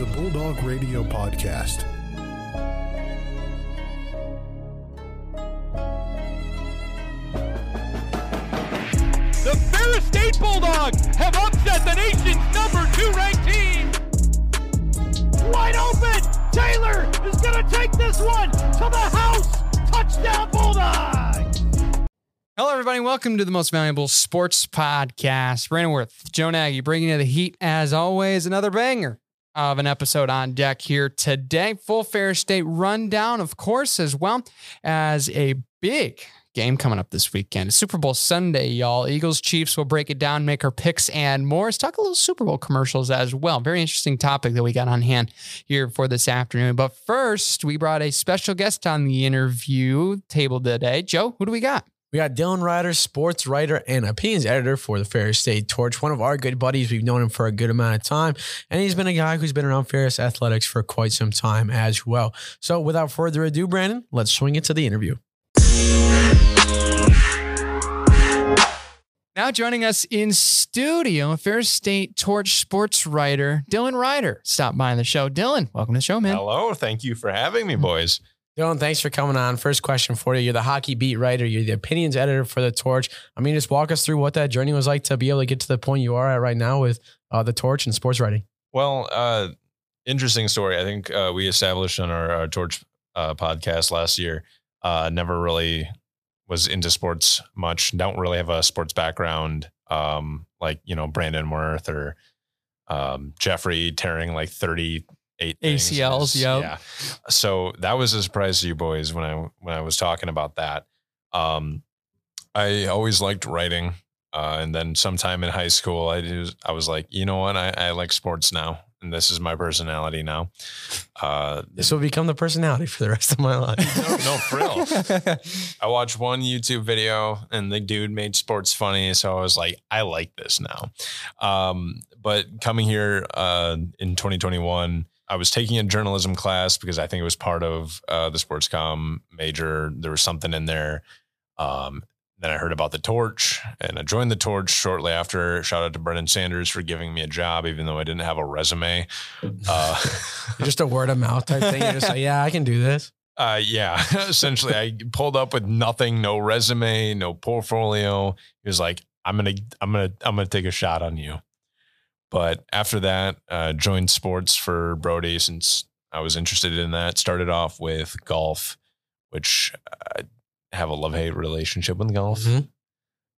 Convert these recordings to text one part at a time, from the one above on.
is a Bulldog Radio podcast. The Ferris State Bulldogs have upset the nation's number two ranked team. Wide open. Taylor is going to take this one to the house. Touchdown Bulldogs. Hello, everybody. Welcome to the most valuable sports podcast. Brandon Worth, Joe Nagy, bringing you the heat as always. Another banger of an episode on deck here today. Full Ferris State rundown, of course, as well as a big game coming up this weekend. Super Bowl Sunday, y'all. Eagles, Chiefs, we'll break it down, make our picks and more. Let's talk a little Super Bowl commercials as well. Very interesting topic that we got on hand here for this afternoon. But first, we brought a special guest on the interview table today. Joe, who do we got? We got Dylan Rider, sports writer and opinions editor for the Ferris State Torch, one of our good buddies. We've known him for a good amount of time, and he's been a guy who's been around Ferris Athletics for quite some time as well. So, without further ado, Brandon, let's swing it to the interview. Now joining us in studio, Ferris State Torch sports writer Dylan Rider stopped by the show. Dylan, welcome to the show, man. Hello, thank you for having me, boys. Dylan, thanks for coming on. First question for you. You're the hockey beat writer, you're the opinions editor for the Torch. I mean, just walk us through what that journey was like to be able to get to the point you are at right now with uh, the Torch and sports writing. Well, uh, interesting story. I think uh, we established on our, our Torch uh, podcast last year. Uh, never really was into sports much. Don't really have a sports background, um, like you know Brandon Worth or um, Jeffrey tearing like thirty eight ACLs. Yep. Yeah. So that was a surprise to you boys when I when I was talking about that. Um, I always liked writing. Uh, and then sometime in high school, I was, I was like, you know what? I, I like sports now, and this is my personality now. Uh, This will become the personality for the rest of my life. no, no, for real. I watched one YouTube video, and the dude made sports funny, so I was like, I like this now. Um, but coming here uh, in 2021, I was taking a journalism class because I think it was part of uh, the sports com major. There was something in there. Um, then I heard about the torch and I joined the torch shortly after. Shout out to Brendan Sanders for giving me a job, even though I didn't have a resume. Uh, just a word of mouth type thing. You're just like, yeah, I can do this. uh, yeah, essentially, I pulled up with nothing, no resume, no portfolio. He was like, "I'm gonna, I'm gonna, I'm gonna take a shot on you." But after that, uh, joined sports for Brody since I was interested in that. Started off with golf, which I have a love hate relationship with golf. Mhm.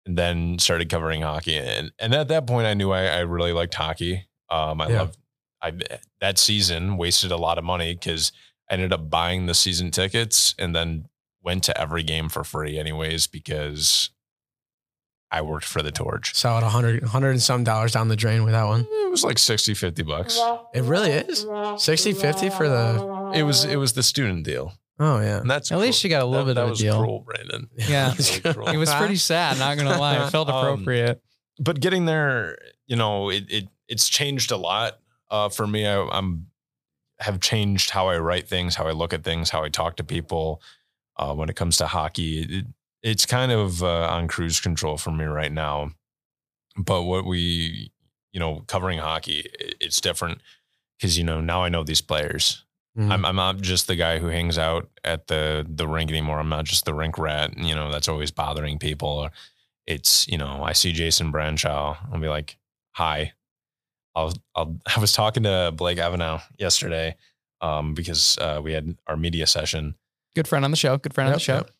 And then started covering hockey, and and at that point, I knew I, I really liked hockey. Um, I Yeah. loved. I that season wasted a lot of money because I ended up buying the season tickets and then went to every game for free, anyways, because I worked for the Torch. Saw it 100, 100 and some dollars down the drain with that one. It was like 60, 50 bucks. It really is 60, 50 for the. It was it was the student deal, Oh, yeah. and that's At least you got a little that, bit that of a was deal. cruel, Brandon. Yeah. Really. It was pretty sad, not gonna lie. It felt Um, appropriate. but getting there, you know, it, it it's changed a lot uh, for me. I, I'm have changed how I write things, how I look at things, how I talk to people. Uh, when it comes to hockey, it, it's kind of uh, on cruise control for me right now. But what we, you know, covering hockey, it's different because you know now I know these players. Mhm. I'm I'm not just the guy who hangs out at the the rink anymore. I'm not just the rink rat. You know, that's always bothering people. It's you know, I see Jason Brancheau. I'll be like, "Hi." I'll I'll I was talking to Blake Evennou yesterday um, because uh, we had our media session. Good friend on the show. Good friend on the show. yep.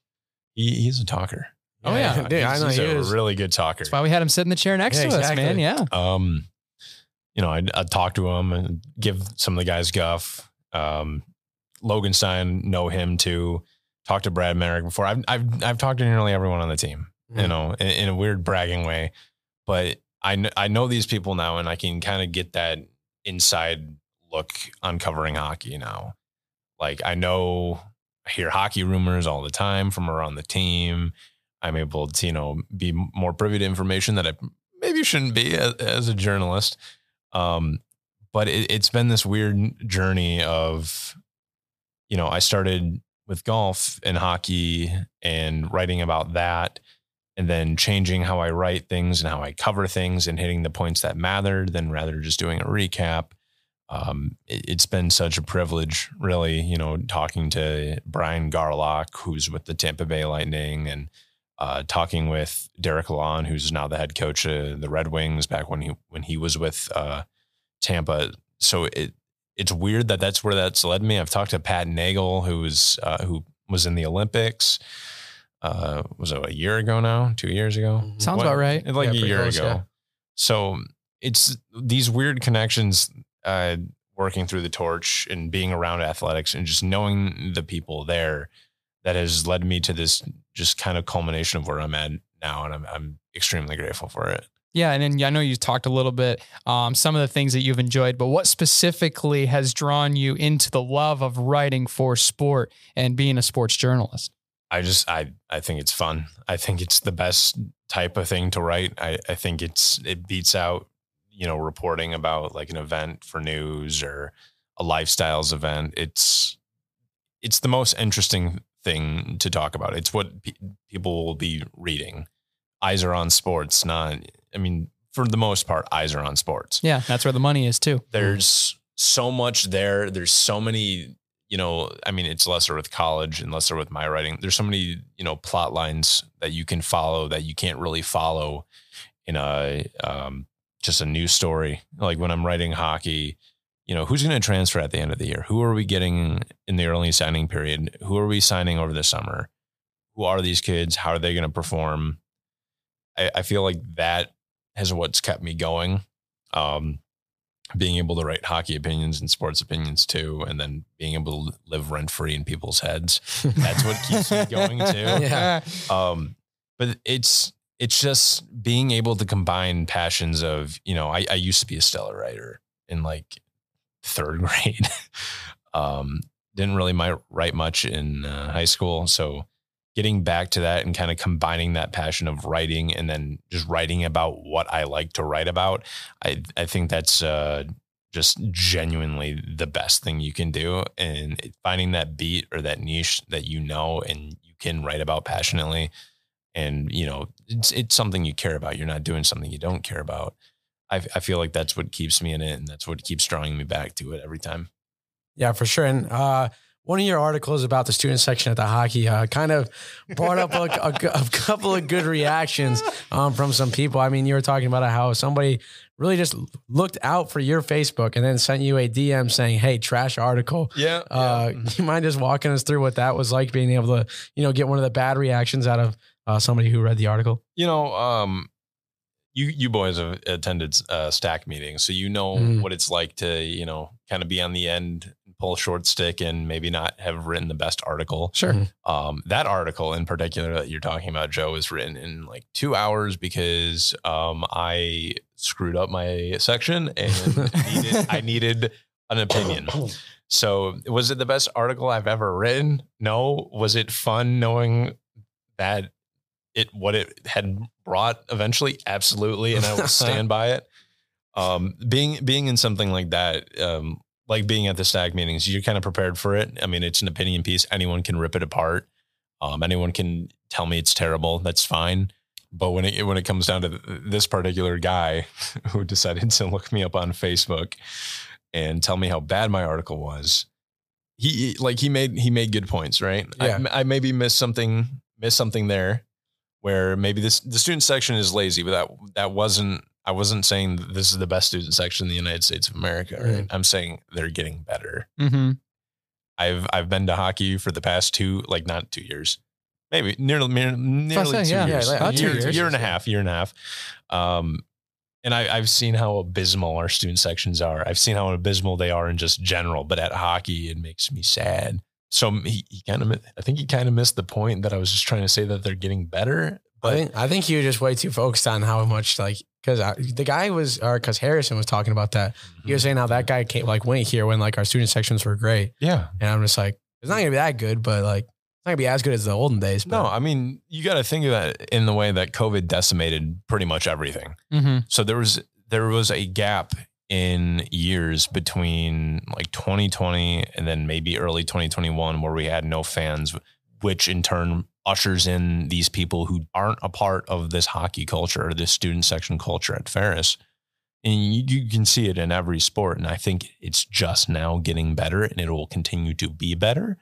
He, he's a talker. Oh, yeah. Dude, I he's, know he's he a is. really good talker. That's why we had him sit in the chair next Yeah, to us, man. Yeah. um, you know, I'd, I'd talk to him and give some of the guys guff. Um, Logan Stein, know him too. Talked to Brad Merrick before. I've I've I've talked to nearly everyone on the team. You Mhm. know, in, in a weird bragging way, but I kn- I know these people now, and I can kind of get that inside look on covering hockey now. Like I know, I hear hockey rumors all the time from around the team. I'm able to, you know, be more privy to information that I maybe shouldn't be as, as a journalist. Um, but it, it's been this weird journey of, you know, I started with golf and hockey and writing about that, and then changing how I write things and how I cover things and hitting the points that mattered, then rather just doing a recap. Um, it, has been such a privilege, really, you know, talking to Brian Garlock, who's with the Tampa Bay Lightning, and uh, talking with Derek Lalonde, who's now the head coach of the Red Wings, back when he when he was with uh, Tampa. So it it's weird that that's where that's led me. I've talked to Pat Nagle, who was uh, who was in the Olympics. Uh, was it a year ago now? Two years ago? Mm-hmm. Sounds what? about right. Like yeah, a year close, ago. Yeah. So it's these weird connections uh, working through the torch and being around athletics and just knowing the people there that has led me to this just kind of culmination of where I'm at now. And I'm, I'm extremely grateful for it. Yeah, and then I know you talked a little bit um, some of the things that you've enjoyed, but what specifically has drawn you into the love of writing for sport and being a sports journalist? I just I I think it's fun. I think it's the best type of thing to write. I, I think it's it beats out you know reporting about like an event for news or a lifestyles event. It's it's the most interesting thing to talk about. It's what pe- people will be reading. Eyes are on sports, not I mean, for the most part, eyes are on sports. Yeah, that's where the money is too. There's so much there. There's so many, you know, I mean, it's lesser with college and lesser with my writing. There's so many, you know, plot lines that you can follow that you can't really follow in a um, just a new story. Like when I'm writing hockey, you know, who's going to transfer at the end of the year? Who are we getting in the early signing period? Who are we signing over the summer? Who are these kids? How are they going to perform? I, I feel like that has what's kept me going. Um, being able to write hockey opinions and sports opinions too, and then being able to live rent free in people's heads. That's what keeps me going too. Yeah. Um, but it's it's just being able to combine passions of, you know, I, I used to be a stellar writer in like third grade. um, didn't really my, write much in uh, high school. So getting back to that and kind of combining that passion of writing and then just writing about what I like to write about, I I think that's uh, just genuinely the best thing you can do. And finding that beat or that niche that you know and you can write about passionately, and you know it's it's something you care about. You're not doing something you don't care about. I I feel like that's what keeps me in it, and that's what keeps drawing me back to it every time. Yeah, for sure. And uh, one of your articles about the student section at the hockey uh, kind of brought up a, a, a, couple of good reactions um, from some people. I mean, you were talking about how somebody really just looked out for your Facebook and then sent you a DM saying, "Hey, trash article." Yeah. Uh, yeah. You mind just walking us through what that was like, being able to, you know, get one of the bad reactions out of uh, somebody who read the article? You know, um, you you boys have attended uh, stack meetings, so you know mm. what it's like to, you know, kind of be on the end pull short stick and maybe not have written the best article. Sure. Mm-hmm. Um, that article in particular that you're talking about, Joe, was written in like two hours because um, I screwed up my section and needed, I needed an opinion. So, was it the best article I've ever written? No. Was it fun knowing that it what it had brought eventually? Absolutely, and I will stand by it. Um, being being in something like that, um, like being at the stack meetings, you're kind of prepared for it. I mean, it's an opinion piece. Anyone can rip it apart. Um, anyone can tell me it's terrible. That's fine. But when it when it comes down to this particular guy who decided to look me up on Facebook and tell me how bad my article was, he like he made he made good points, right? Yeah. I, I maybe missed something missed something there where maybe this the student section is lazy, but that that wasn't I wasn't saying this is the best student section in the United States of America. Right? I'm saying they're getting better. Mm-hmm. I've I've been to hockey for the past two, like not two years, maybe nearly nearly say, two, yeah. years. Yeah, like year, years, year and a half, year and a half. Um, and I, I've seen how abysmal our student sections are. I've seen how abysmal they are in just general, but at hockey, it makes me sad. So he, he kind of, I think he kind of missed the point that I was just trying to say that they're getting better. But I think I think you just way too focused on how much like because the guy was or because Harrison was talking about that. Mm-hmm. He was saying how that guy came like went here when like our student sections were great. Yeah, and I'm just like it's not gonna be that good, but like it's not gonna be as good as the olden days. But. No, I mean you got to think of that in the way that COVID decimated pretty much everything. Mm-hmm. So there was there was a gap in years between like 2020 and then maybe early 2021 where we had no fans, which in turn ushers in these people who aren't a part of this hockey culture or this student section culture at Ferris. And you, you can see it in every sport. And I think it's just now getting better and it will continue to be better.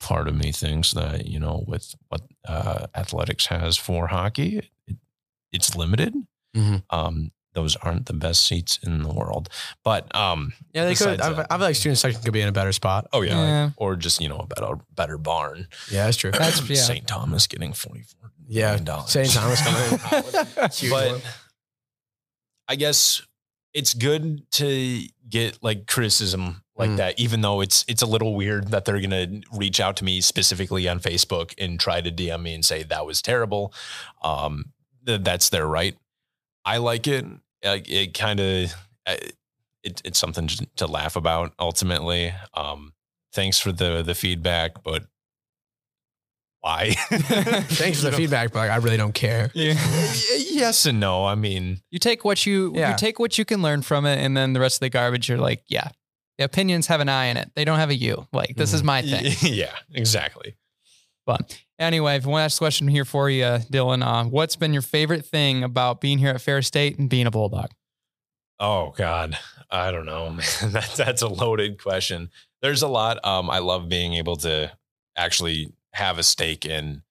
Part of me thinks that, you know, with what uh, athletics has for hockey, it, it's limited. Mhm. Um, those aren't the best seats in the world. But um, Yeah, they could. I, that- I feel like student section could be in a better spot. oh yeah, Yeah. or just you know a better better barn. Yeah, that's true. That's yeah. St. Thomas getting forty four Yeah, dollars. St. Thomas coming in. But I guess it's good to get like criticism like Mm. that, even though it's it's a little weird that they're gonna reach out to me specifically on Facebook and try to DM me and say that was terrible. Um, th- that's their right. I like it. Like it kind of it, it's something to, to laugh about ultimately. Um, thanks for the the feedback, but why? Thanks for the know? feedback, but like, I really don't care. Yeah. Yes and no. I mean, You take what you Yeah. you take what you can learn from it, and then the rest of the garbage, you're like, yeah, the opinions have an I in it. They don't have a you. Like this is my thing. yeah, exactly. But anyway, one last question here for you, Dylan. Uh, what's been your favorite thing about being here at Ferris State and being a Bulldog? Oh God, I don't know, man. That, that's a loaded question. There's a lot. Um, I love being able to actually have a stake in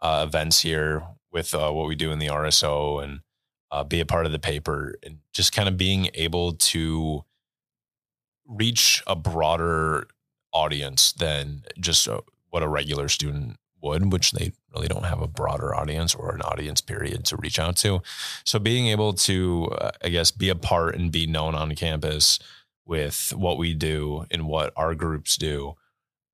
uh, events here with uh, what we do in the RSO and uh, be a part of the paper and just kind of being able to reach a broader audience than just uh what a regular student would, which they really don't have a broader audience or an audience period to reach out to. So being able to, uh, I guess, be a part and be known on campus with what we do and what our groups do,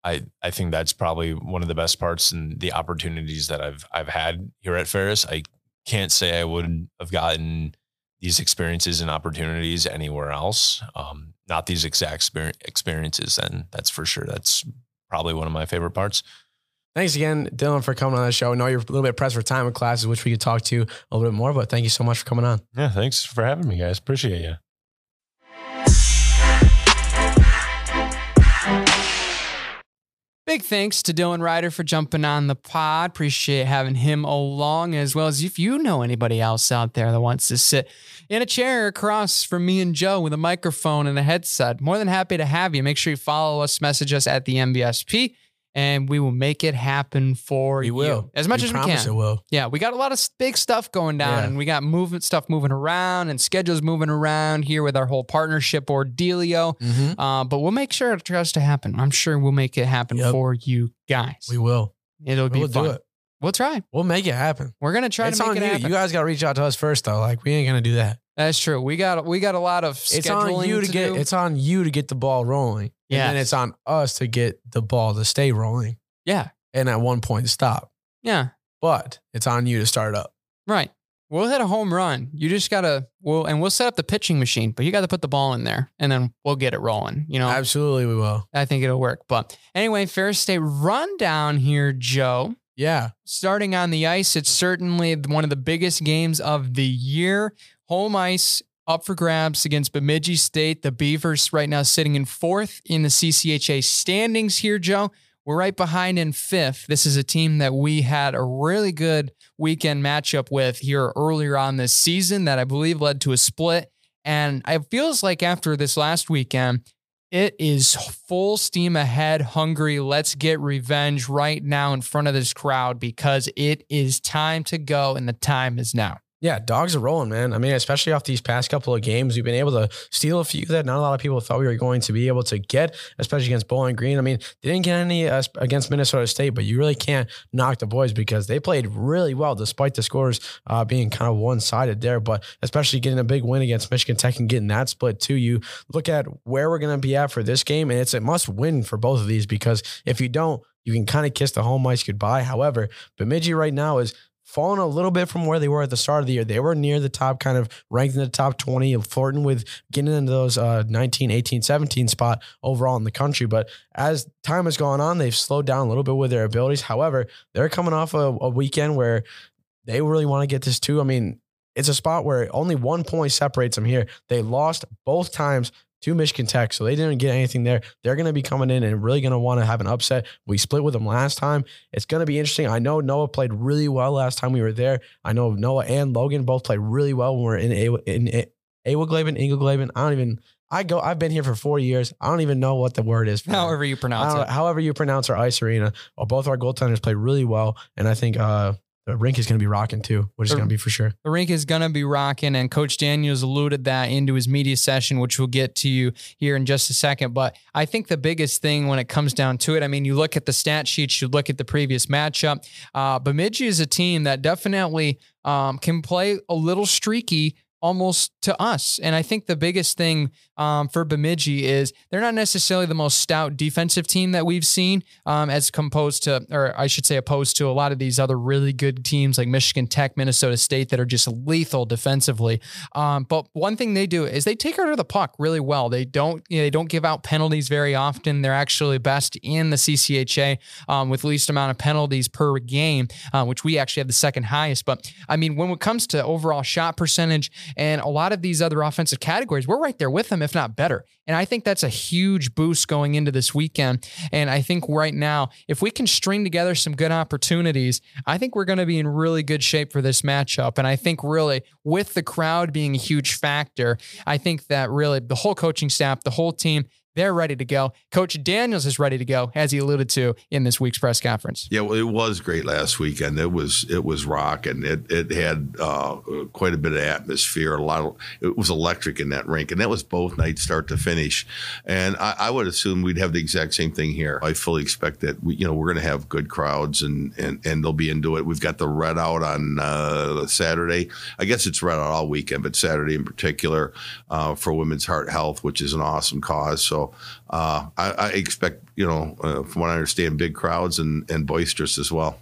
I I think that's probably one of the best parts and the opportunities that I've I've had here at Ferris. I can't say I would have gotten these experiences and opportunities anywhere else. Um, not these exact experiences, and that's for sure. That's probably one of my favorite parts. Thanks again, Dylan, for coming on the show. I know you're a little bit pressed for time with classes, which we could talk to a little bit more, but thank you so much for coming on. Yeah, thanks for having me, guys. Appreciate you. Big thanks to Dylan Rider for jumping on the pod. Appreciate having him along, as well as if you know anybody else out there that wants to sit in a chair across from me and Joe with a microphone and a headset. More than happy to have you. Make sure you follow us, message us at the MVSP, and we will make it happen for We you will. as much We as we promise can. It will. Yeah, we got a lot of big stuff going down, Yeah. and we got movement stuff moving around, and schedules moving around here with our whole partnership ordealio. Mm-hmm. Uh, but we'll make sure it tries to happen. I'm sure we'll make it happen Yep. for you guys. We will. It'll be We'll fun. do it. We'll try. We'll make it happen. We're gonna try it's to make on it you. happen. You guys got to reach out to us first, though. Like we ain't gonna do that. That's true. We got we got a lot of It's on you to, to get. do. It's on you to get the ball rolling. Yes. And then it's on us to get the ball to stay rolling, yeah, and at one point stop. yeah, But it's on you to start up. right. We'll hit a home run. You just gotta we'll and we'll set up the pitching machine, but you got to put the ball in there, and then we'll get it rolling. You know, Absolutely, we will. I think it'll work. But anyway, Ferris State rundown here, Joe. Yeah. starting on the ice, it's certainly one of the biggest games of the year. Home ice up for grabs against Bemidji State. The Beavers right now sitting in fourth in the CCHA standings here, Joe. We're right behind in fifth. This is a team that we had a really good weekend matchup with here earlier on this season that I believe led to a split. And it feels like after this last weekend, it is full steam ahead, hungry. Let's get revenge right now in front of this crowd because it is time to go and the time is now. Yeah, dogs are rolling, man. I mean, especially off these past couple of games, we've been able to steal a few that not a lot of people thought we were going to be able to get, especially against Bowling Green. I mean, they didn't get any uh, against Minnesota State, but you really can't knock the boys because they played really well despite the scores uh, being kind of one sided there. But especially getting a big win against Michigan Tech and getting that split too. You look at where we're going to be at for this game, and it's a must win for both of these because if you don't, you can kind of kiss the home ice goodbye. However, Bemidji right now is fallen a little bit from where they were at the start of the year. They were near the top, kind of ranked in the top 20, flirting with getting into those uh, 19, 18, 17 spot overall in the country. But as time has gone on, they've slowed down a little bit with their abilities. However, they're coming off a, a weekend where they really want to get this too. I mean, it's a spot where only one point separates them here. They lost both times to Michigan Tech, so they didn't get anything there. They're going to be coming in and really going to want to have an upset. We split with them last time. It's going to be interesting. I know Noah played really well last time we were there. I know Noah and Logan both played really well when we were in a, in a, Ingleglaben. I don't even. I go. I've been here for four years. I don't even know what the word is. For that. However you pronounce it. however you pronounce our ice arena. Well, both our goaltenders play really well, and I think uh, the rink is going to be rocking too, which is going to be for sure. The rink is going to be rocking, and Coach Daniels alluded that into his media session, which we'll get to you here in just a second. But I think the biggest thing when it comes down to it, I mean, you look at the stat sheets, you look at the previous matchup. Uh, Bemidji is a team that definitely um, can play a little streaky. Almost to us. And I think the biggest thing um, for Bemidji is they're not necessarily the most stout defensive team that we've seen, um, as composed to, or I should say, opposed to a lot of these other really good teams like Michigan Tech, Minnesota State that are just lethal defensively. Um, but one thing they do is they take of the puck really well. They don't, you know, they don't give out penalties very often. They're actually best in the CCHA um, with least amount of penalties per game, uh, which we actually have the second highest. But I mean, when it comes to overall shot percentage and a lot of these other offensive categories, we're right there with them, if not better. And I think that's a huge boost going into this weekend. And I think right now, if we can string together some good opportunities, I think we're going to be in really good shape for this matchup. And I think really with the crowd being a huge factor, I think that really the whole coaching staff, the whole team, they're ready to go. Coach Daniels is ready to go, as he alluded to in this week's press conference. Yeah, well, it was great last weekend. It was it was rock, and it it had uh, quite a bit of atmosphere. A lot of it was electric in that rink, and that was both nights, start to finish. And I, I would assume we'd have the exact same thing here. I fully expect that we, you know, we're going to have good crowds, and and and they'll be into it. We've got the red out on uh, Saturday. I guess it's red out all weekend, but Saturday in particular uh, for Women's Heart Health, which is an awesome cause. So uh, I, I expect, you know, uh, from what I understand, big crowds and, and boisterous as well.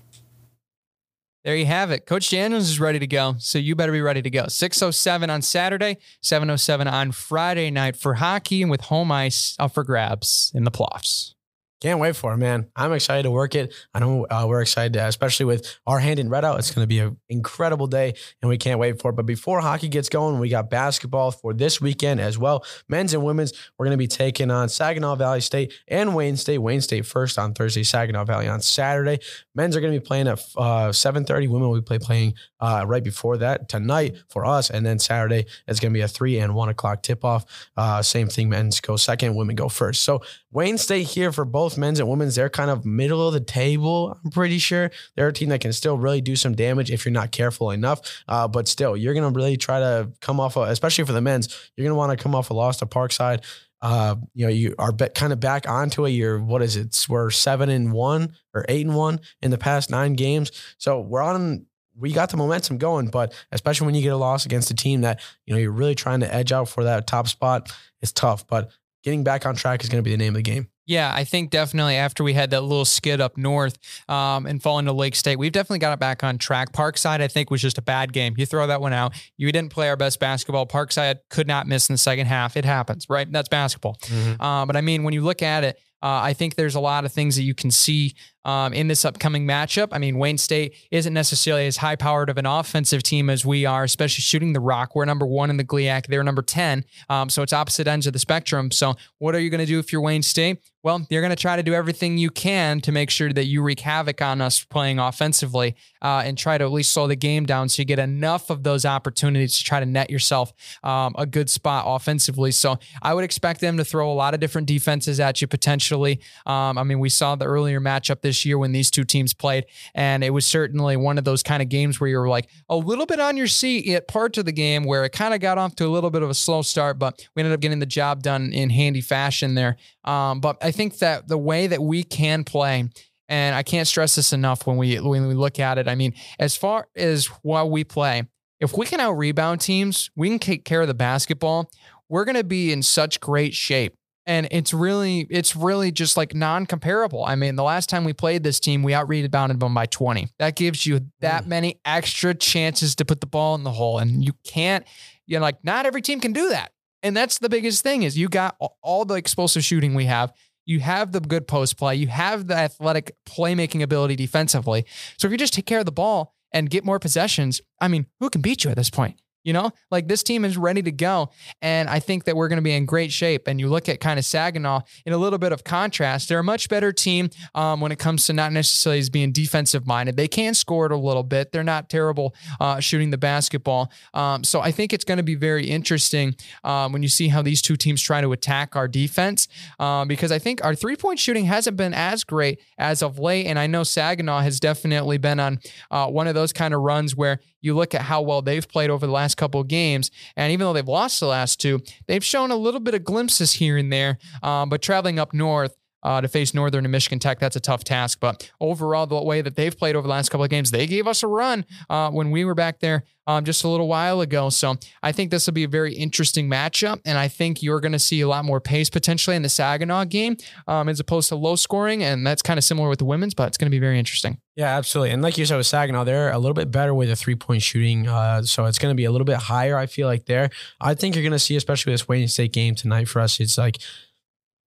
There you have it. Coach Daniels is ready to go. So you better be ready to go. 607 on Saturday, 707 on Friday night for hockey and with home ice up for grabs in the playoffs. Can't wait for it, man. I'm excited to work it. I know uh, we're excited, to, especially with our hand in red out. It's going to be an incredible day, and we can't wait for it. But before hockey gets going, we got basketball for this weekend as well. Men's and women's, we're going to be taking on Saginaw Valley State and Wayne State. Wayne State first on Thursday, Saginaw Valley on Saturday. Men's are going to be playing at uh, 7.30. Women will be playing uh, right before that tonight for us. And then Saturday, it's going to be a 3 and 1 o'clock tip-off. Uh, same thing, men's go second, women go first. So Wayne State here for both men's and women's. They're kind of middle of the table. I'm pretty sure they're a team that can still really do some damage if you're not careful enough. Uh, but still, you're gonna really try to come off, a, especially for the men's. You're gonna want to come off a loss to Parkside. Uh, you know, you are kind of back onto it. You're what is it? We're seven and one or eight and one in the past nine games. So we're on. We got the momentum going, but especially when you get a loss against a team that you know you're really trying to edge out for that top spot, it's tough. But getting back on track is going to be the name of the game. Yeah, I think definitely after we had that little skid up north um, and falling to Lake State, we've definitely got it back on track. Parkside, I think, was just a bad game. You throw that one out. You didn't play our best basketball. Parkside could not miss in the second half. It happens, right? That's basketball. Uh, but I mean, when you look at it, uh, I think there's a lot of things that you can see um, in this upcoming matchup. I mean, Wayne State isn't necessarily as high powered of an offensive team as we are, especially shooting the rock. We're number one in the GLIAC. They're number 10. Um, so it's opposite ends of the spectrum. So what are you going to do if you're Wayne State? Well, you're going to try to do everything you can to make sure that you wreak havoc on us playing offensively uh, and try to at least slow the game down so you get enough of those opportunities to try to net yourself um, a good spot offensively. So I would expect them to throw a lot of different defenses at you potentially. Um, I mean, we saw the earlier matchup this year when these two teams played, and it was certainly one of those kind of games where you were like a little bit on your seat at parts of the game where it kind of got off to a little bit of a slow start, but we ended up getting the job done in handy fashion there. Um, but I think that the way that we can play, and I can't stress this enough when we when we look at it. I mean, as far as while we play, if we can out rebound teams, we can take care of the basketball. We're going to be in such great shape. And it's really, it's really just like non-comparable. I mean, the last time we played this team, we out rebounded them by 20. That gives you that many extra chances to put the ball in the hole. And you can't, you know, like not every team can do that. And that's the biggest thing is you got all the explosive shooting we have. You have the good post play. You have the athletic playmaking ability defensively. So if you just take care of the ball and get more possessions, I mean, who can beat you at this point? You know, like this team is ready to go. And I think that we're going to be in great shape. And you look at kind of Saginaw in a little bit of contrast. They're a much better team um, when it comes to not necessarily as being defensive minded. They can score it a little bit. They're not terrible uh, shooting the basketball. Um, so I think it's going to be very interesting um, when you see how these two teams try to attack our defense um, because I think our three point shooting hasn't been as great as of late. And I know Saginaw has definitely been on uh, one of those kind of runs where you look at how well they've played over the last couple of games, and even though they've lost the last two, they've shown a little bit of glimpses here and there. Um, but traveling up north, uh, to face Northern and Michigan Tech. That's a tough task. But overall, the way that they've played over the last couple of games, they gave us a run uh, when we were back there um, just a little while ago. So I think this will be a very interesting matchup. And I think you're going to see a lot more pace potentially in the Saginaw game um, as opposed to low scoring. And that's kind of similar with the women's, but it's going to be very interesting. Yeah, absolutely. And like you said with Saginaw, they're a little bit better with the three point shooting. Uh, so it's going to be a little bit higher, I feel like, there. I think you're going to see, especially with this Wayne State game tonight for us, it's like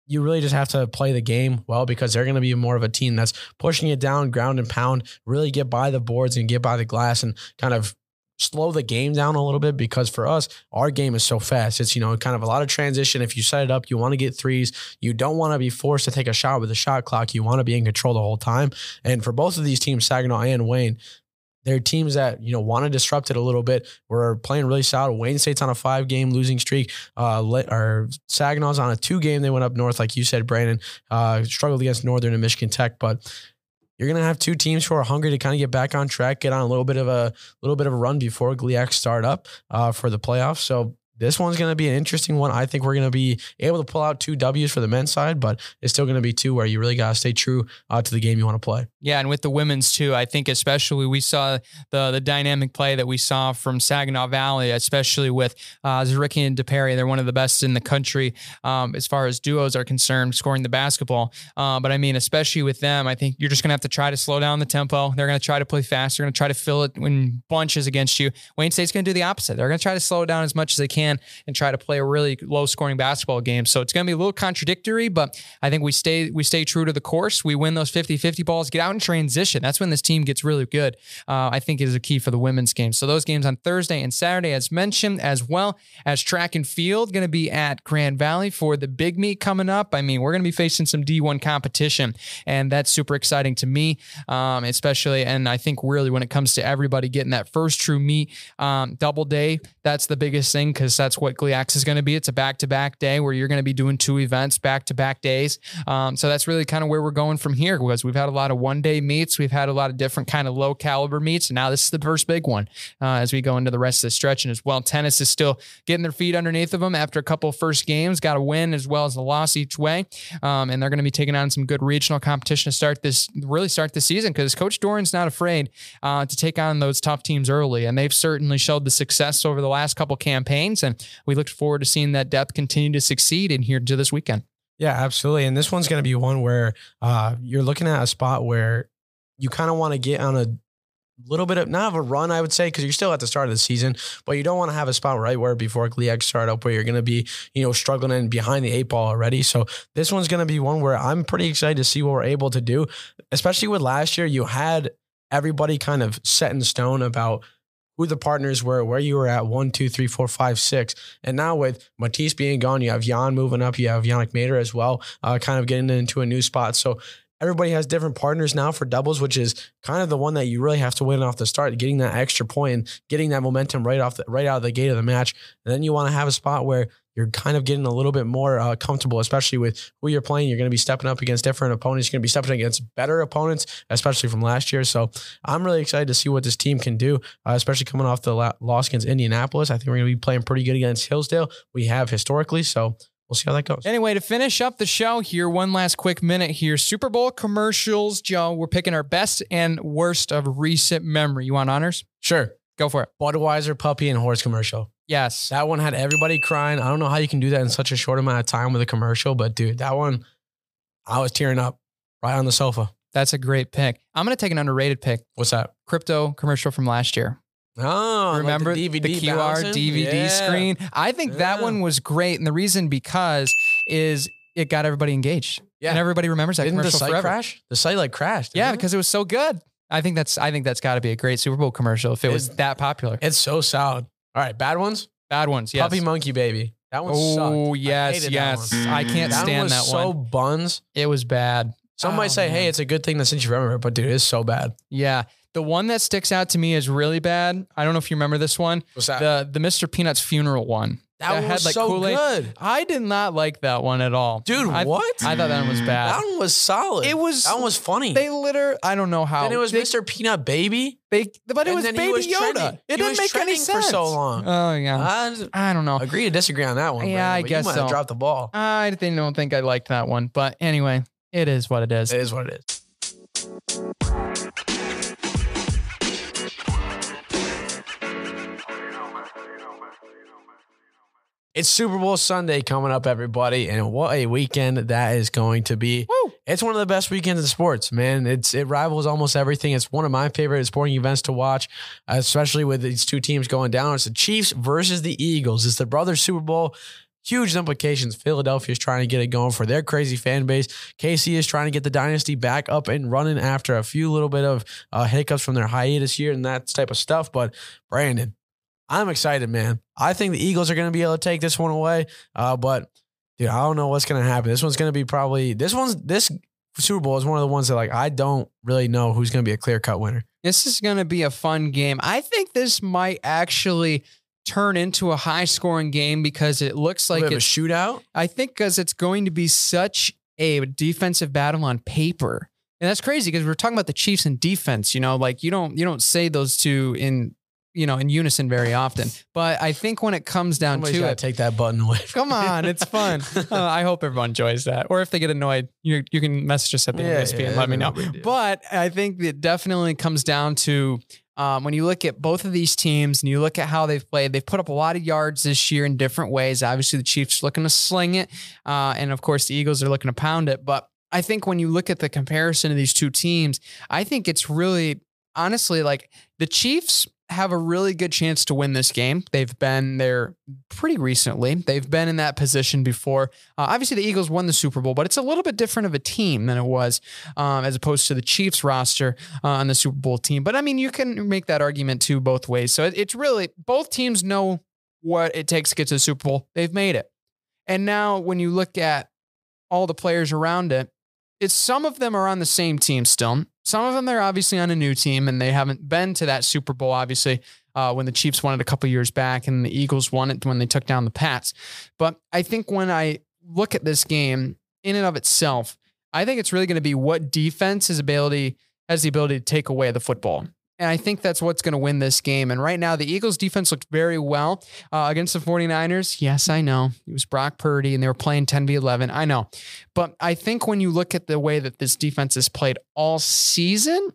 you really just have to play the game well because they're going to be more of a team that's pushing it down, ground and pound, really get by the boards and get by the glass and kind of slow the game down a little bit because for us, our game is so fast. It's, you know, kind of a lot of transition. If you set it up, you want to get threes. You don't want to be forced to take a shot with a shot clock. You want to be in control the whole time. And for both of these teams, Saginaw and Wayne, they're teams that you know want to disrupt it a little bit. We're playing really solid. Wayne State's on a five game losing streak. Uh, or Saginaw's on a two game. They went up north, like you said, Brandon. Uh, struggled against Northern and Michigan Tech, but you're gonna have two teams who are hungry to kind of get back on track, get on a little bit of a little bit of a run before GLIAC start up uh, for the playoffs. So this one's going to be an interesting one. I think we're going to be able to pull out two W's for the men's side, but it's still going to be two where you really got to stay true uh, to the game you want to play. Yeah, and with the women's too, I think especially we saw the the dynamic play that we saw from Saginaw Valley, especially with uh, Zericki and DePerry. They're one of the best in the country um, as far as duos are concerned, scoring the basketball. Uh, but I mean, especially with them, I think you're just going to have to try to slow down the tempo. They're going to try to play fast. They're going to try to fill it in bunches against you. Wayne State's going to do the opposite. They're going to try to slow it down as much as they can can and try to play a really low scoring basketball game. So it's going to be a little contradictory, but I think we stay we stay true to the course. We win those 50-50 balls, get out in transition. That's when this team gets really good. Uh, I think is a key for the women's game. So those games on Thursday and Saturday, as mentioned, as well as track and field, going to be at Grand Valley for the big meet coming up. I mean, we're going to be facing some D1 competition, and that's super exciting to me, um, especially. And I think really when it comes to everybody getting that first true meet um, double day, that's the biggest thing because that's what GLIAC is going to be. It's a back to back day where you're going to be doing two events back to back days. Um, so that's really kind of where we're going from here because we've had a lot of one day meets. We've had a lot of different kind of low caliber meets. And now this is the first big one uh, as we go into the rest of the stretch. And as well, tennis is still getting their feet underneath of them after a couple first games, got a win as well as a loss each way. Um, and they're going to be taking on some good regional competition to start this, really start the season because Coach Doran's not afraid uh, to take on those tough teams early. And they've certainly showed the success over the last couple campaigns. And we look forward to seeing that depth continue to succeed in here to this weekend. Yeah, absolutely. And this one's going to be one where uh, you're looking at a spot where you kind of want to get on a little bit of not of a run, I would say, because you're still at the start of the season, but you don't want to have a spot right where before GLIAC start up where you're going to be, you know, struggling and behind the eight ball already. So this one's going to be one where I'm pretty excited to see what we're able to do, especially with last year. You had everybody kind of set in stone about who the partners were, where you were at one, two, three, four, five, six. And now with Matisse being gone, you have Jan moving up, you have Yannick Mater as well, uh, kind of getting into a new spot. So everybody has different partners now for doubles, which is kind of the one that you really have to win off the start, getting that extra point and getting that momentum right off the right out of the gate of the match. And then you want to have a spot where you're kind of getting a little bit more uh, comfortable, especially with who you're playing. You're going to be stepping up against different opponents. You're going to be stepping against better opponents, especially from last year. So I'm really excited to see what this team can do, uh, especially coming off the loss against Indianapolis. I think we're going to be playing pretty good against Hillsdale. We have historically. So we'll see how that goes. Anyway, to finish up the show here, one last quick minute here. Super Bowl commercials, Joe. We're picking our best and worst of recent memory. You want honors? Sure. Go for it. Budweiser puppy and horse commercial. Yes. That one had everybody crying. I don't know how you can do that in such a short amount of time with a commercial, but dude, that one, I was tearing up right on the sofa. That's a great pick. I'm going to take an underrated pick. What's that? Crypto commercial from last year. Oh, remember like the, the QR bouncing? DVD Yeah. screen? I think that one was great, and the reason because is it got everybody engaged, Yeah. and everybody remembers that Didn't the commercial site forever. crash? The site like crashed. Yeah, it? because it was so good. I think that's I think that's got to be a great Super Bowl commercial if it was that popular. it's so solid. All right, bad ones. Bad ones. Yes. Puppy Monkey Baby. That one oh sucked. I yes, that yes. one. I can't stand That stand one was that so buns. It was bad. Some Oh, might say, "Hey, it's a good thing that since you remember it," but dude, it's so bad. Yeah. The one that sticks out to me is really bad. I don't know if you remember this one. What's that? The the Mr. Peanuts funeral one. That that one had, was like, so Kool-Aid. good, I did not like that one at all. dude. I, what? I thought that one was bad. that one was solid. It was- That one was funny. They literally, I don't know how. and it was they, Mr. Peanut Baby. They, but it was Baby was Yoda. trending. It He didn't make any trending for sense so long. Oh yeah. I I don't know. agree to disagree on that one. Yeah, I guess you might have so. dropped the ball. I don't think I liked that one, but anyway, it is what it is. It is what it is. It's Super Bowl Sunday coming up, everybody, and what a weekend that is going to be. Woo. It's one of the best weekends in sports, man. It's it rivals almost everything. It's one of my favorite sporting events to watch, especially with these two teams going down. It's the Chiefs versus the Eagles. It's the brothers Super Bowl. Huge implications. Philadelphia is trying to get it going for their crazy fan base. KC is trying to get the dynasty back up and running after a few little bit of uh, hiccups from their hiatus year and that type of stuff. But Brandon, I'm excited, man. I think the Eagles are going to be able to take this one away. Uh, but dude, I don't know what's going to happen. This one's going to be probably this one's this Super Bowl is one of the ones that like I don't really know who's going to be a clear cut winner. This is going to be a fun game. I think this might actually turn into a high scoring game because it looks like a it's shootout. I think because it's going to be such a defensive battle on paper. And that's crazy because we're talking about the Chiefs and defense, you know, like you don't you don't say those two in you know in unison very often. But I think when it comes down Somebody's to it, take that button away. come on, it's fun. Uh, I hope everyone enjoys that. Or if they get annoyed, you you can message us at the Yeah, yeah, and let me know. But I think it definitely comes down to um, when you look at both of these teams and you look at how they've played, they've put up a lot of yards this year in different ways. Obviously, the Chiefs looking to sling it, uh, and of course, the Eagles are looking to pound it. But I think when you look at the comparison of these two teams, I think it's really honestly like the Chiefs have a really good chance to win this game. They've been there pretty recently. They've been in that position before. Uh, obviously, the Eagles won the Super Bowl, but it's a little bit different of a team than it was um, as opposed to the Chiefs roster uh, on the Super Bowl team. But I mean, you can make that argument too both ways. So it- it's really both teams know what it takes to get to the Super Bowl. They've made it. And now when you look at all the players around it, it's some of them are on the same team still. Some of them they're obviously on a new team and they haven't been to that Super Bowl, obviously, uh, when the Chiefs won it a couple years back and the Eagles won it when they took down the Pats. But I think when I look at this game in and of itself, I think it's really going to be what defense's ability has the ability to take away the football. And I think that's what's going to win this game. And right now, the Eagles defense looked very well uh, against the 49ers. Yes, I know. It was Brock Purdy and they were playing 10 v 11. I know. But I think when you look at the way that this defense has played all season,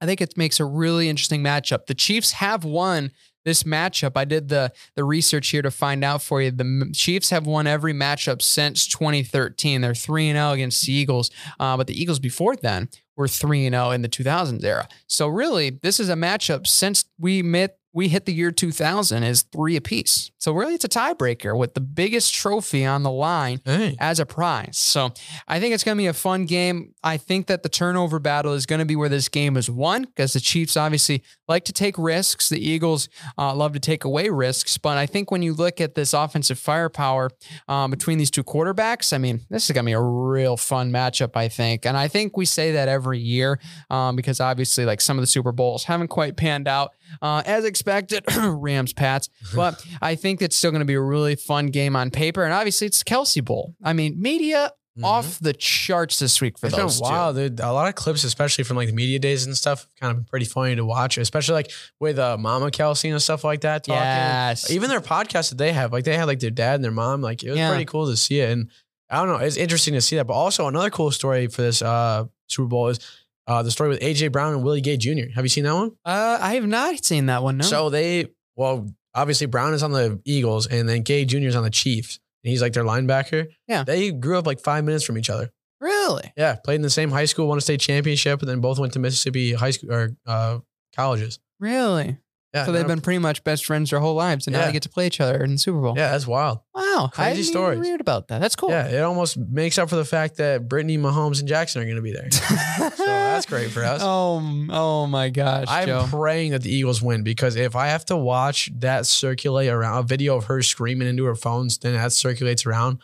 I think it makes a really interesting matchup. The Chiefs have won this matchup. I did the the research here to find out for you. The Chiefs have won every matchup since 2013. They're 3 and 0 against the Eagles. Uh, but the Eagles before then were 3 and 0 in the 2000s era. So really, this is a matchup since we met we hit the year 2000 is 3 apiece. So really it's a tiebreaker with the biggest trophy on the line Hey. as a prize. So I think it's going to be a fun game. I think that the turnover battle is going to be where this game is won because the Chiefs obviously like to take risks. The Eagles uh, love to take away risks. But I think when you look at this offensive firepower um, between these two quarterbacks, I mean, this is going to be a real fun matchup, I think. And I think we say that every year um, because obviously, like some of the Super Bowls haven't quite panned out uh, as expected. Rams, Pats. But I think it's still going to be a really fun game on paper. And obviously, it's Kelce Bowl. I mean, media Mhm. off the charts this week for It's those been two. dude. A lot of clips, especially from like the media days and stuff, kind of pretty funny to watch, especially like with uh, Mama Kelce and stuff like that. Talking. Yes. Even their podcast that they have, like they had like their dad and their mom. Like it was Yeah. pretty cool to see it. And I don't know, it's interesting to see that. But also another cool story for this uh, Super Bowl is uh, the story with AJ Brown and Willie Gay Jr. Have you seen that one? Uh, I have not seen that one. No. So they, well, obviously Brown is on the Eagles, and then Gay Jr. is on the Chiefs. And he's like their linebacker. Yeah. They grew up like five minutes from each other. really? Yeah, played in the same high school, won a state championship, and then both went to Mississippi high school or uh, colleges. Really? Yeah, so they've been pretty much best friends their whole lives, and now Yeah. they get to play each other in the Super Bowl. Yeah, that's wild. Wow, Crazy even. Read about that. That's cool. Yeah, it almost makes up for the fact that Brittany Mahomes and Jackson are going to be there. so that's great for us. Oh, m- oh my gosh, I'm Joe. praying that the Eagles win because if I have to watch that circulate around a video of her screaming into her phones, then that circulates around.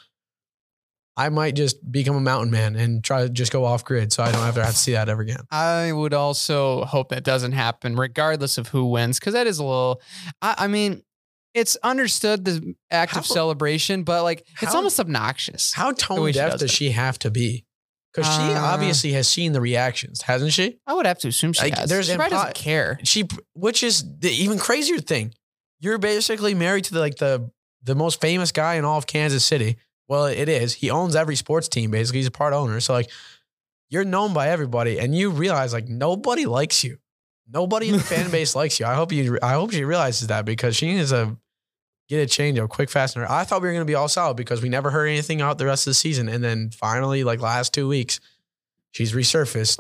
I might just become a mountain man and try to just go off grid so I don't ever have to see that ever again. I would also hope that doesn't happen, regardless of who wins, because that is a little. I, I mean, it's understood the act How- of celebration, but like it's how- almost obnoxious. How tone she deaf does does she have to be? Because she Uh, obviously has seen the reactions, hasn't she? I would have to assume she Like, has. there's she impo- doesn't care. She, which is the even crazier thing. You're basically married to the, like the the most famous guy in all of Kansas City. Well, it is. He owns every sports team. Basically, he's a part owner. So like, you're known by everybody, and you realize like nobody likes you. Nobody in the fan base likes you. I hope you. I hope she realizes that because she needs to get a change up quick, fast, and I thought we were gonna be all solid because we never heard anything out the rest of the season, and then finally, like last two weeks, she's resurfaced,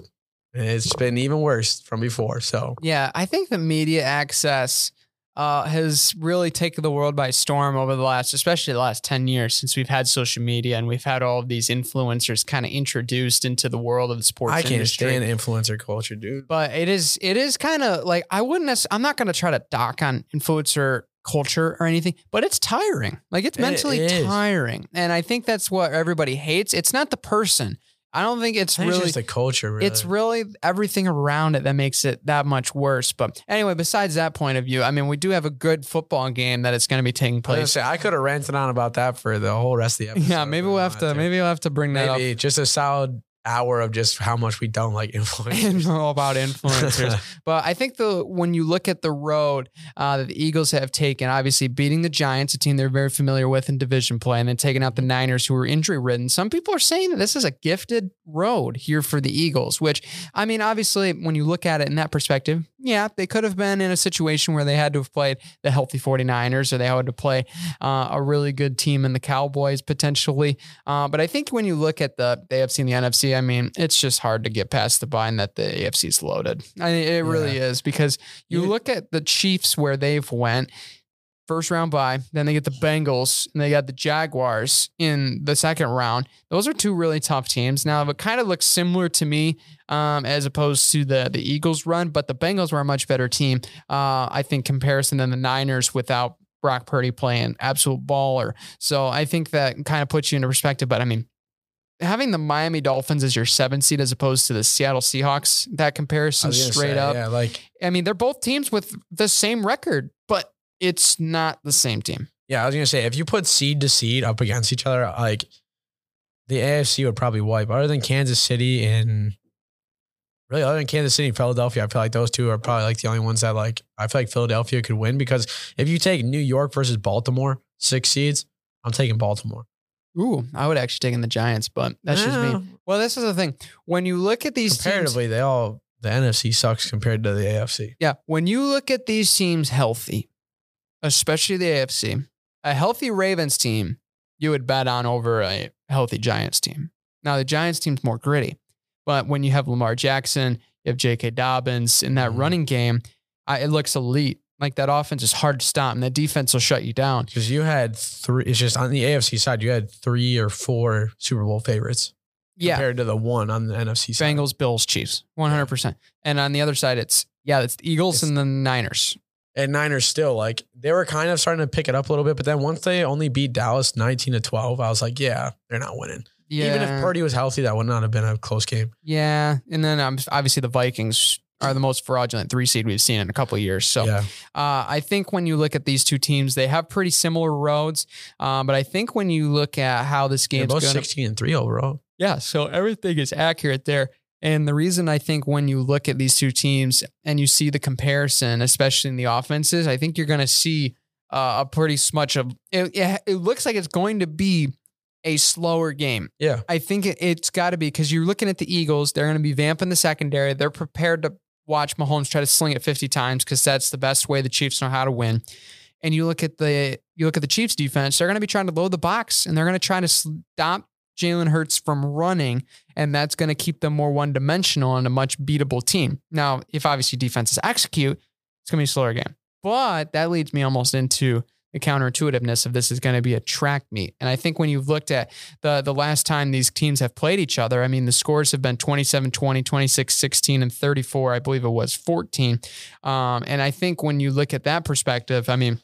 and it's been even worse from before. So Yeah, I think the media access uh, has really taken the world by storm over the last, especially the last 10 years since we've had social media and we've had all of these influencers kind of introduced into the world of the sports I can't industry. stand influencer culture, dude. But it is, it is kind of like, I wouldn't, necess- I'm not going to try to dock on influencer culture or anything, but it's tiring. Like it's It mentally is. tiring. And I think that's what everybody hates. It's not the person. I don't think it's I think really it's just the culture. Really. it's really everything around it that makes it that much worse. But anyway, besides that point of view, I mean, we do have a good football game that it's going to be taking I place. say I could have ranted on about that for the whole rest of the episode. Yeah, maybe we'll have to maybe we'll have to bring that up. just a solid hour of just how much we don't like influencers. all about influencers. but I think the when you look at the road uh, that the Eagles have taken, obviously beating the Giants, a team they're very familiar with in division play, and then taking out the Niners, who are injury ridden. Some people are saying that this is a gifted road here for the Eagles. Which I mean, obviously, when you look at it in that perspective, yeah, they could have been in a situation where they had to have played the healthy 49ers, or they had to play uh, a really good team in the Cowboys potentially. Uh, but I think when you look at the the AFC and the NFC, I mean, it's just hard to get past the bind that the AFC is loaded. I mean, it really is because you You- look at the Chiefs where they've went first round bye, then they get the Bengals and they got the Jaguars in the second round. Those are two really tough teams. Now it kind of looks similar to me um, as opposed to the the Eagles run, but the Bengals were a much better team, uh, I think, comparison than the Niners without Brock Purdy playing absolute baller. So I think that kind of puts you into perspective. But I mean, having the Miami Dolphins as your seven seed as opposed to the Seattle Seahawks, that comparison straight say, up. yeah, like I mean, they're both teams with the same record, but it's not the same team. yeah, I was gonna say if you put seed to seed up against each other, like the AFC would probably wipe. Other than Kansas City and really other than Kansas City and Philadelphia, I feel like those two are probably like the only ones that like I feel like Philadelphia could win because if you take New York versus Baltimore, six seeds, I'm taking Baltimore. Ooh, I would actually take in the Giants, but that's just me. Well, this is the thing. When you look at these teams, Comparatively, they all the NFC sucks compared to the AFC. yeah, when you look at these teams healthy, especially the AFC, a healthy Ravens team, you would bet on over a healthy Giants team. Now, the Giants team's more gritty, but when you have Lamar Jackson, you have J.K. Dobbins in that Mhm. running game, I, it looks elite. Like that offense is hard to stop, and that defense will shut you down. Because you had three, it's just on the AFC side, you had three or four Super Bowl favorites Yeah, compared to the one on the NFC side. Bengals, Bills, Chiefs, one hundred percent. And on the other side, it's yeah, it's the Eagles It's- and the Niners. And Niners still like they were kind of starting to pick it up a little bit, but then once they only beat Dallas 19 to 12, I was like, yeah, they're not winning. Yeah, Even if Purdy was healthy, that would not have been a close game. yeah, and then um, obviously the Vikings are the most fraudulent three seed we've seen in a couple of years. So yeah. uh, I think when you look at these two teams, they have pretty similar roads. Um, but I think when you look at how this They're both going, 16 and 3 overall. Yeah, so everything is accurate there. And the reason I think when you look at these two teams and you see the comparison, especially in the offenses, I think you're going to see uh, a pretty much of it, it. It looks like it's going to be a slower game. Yeah. I think it, it's got to be because you're looking at the Eagles. They're going to be vamping the secondary. They're prepared to watch Mahomes try to sling it 50 times because that's the best way the Chiefs know how to win. And you look at the you look at the Chiefs defense. They're going to be trying to load the box and they're going to try to stop Jalen Hurts from running, and that's going to keep them more one dimensional and a much beatable team. Now, if obviously defenses execute, it's going to be a slower game. But that leads me almost into the counterintuitiveness of this is going to be a track meet. And I think when you've looked at the the last time these teams have played each other, I mean, the scores have been 27 20, 26 16, and 34, I believe it was 14. Um, and I think when you look at that perspective, I mean,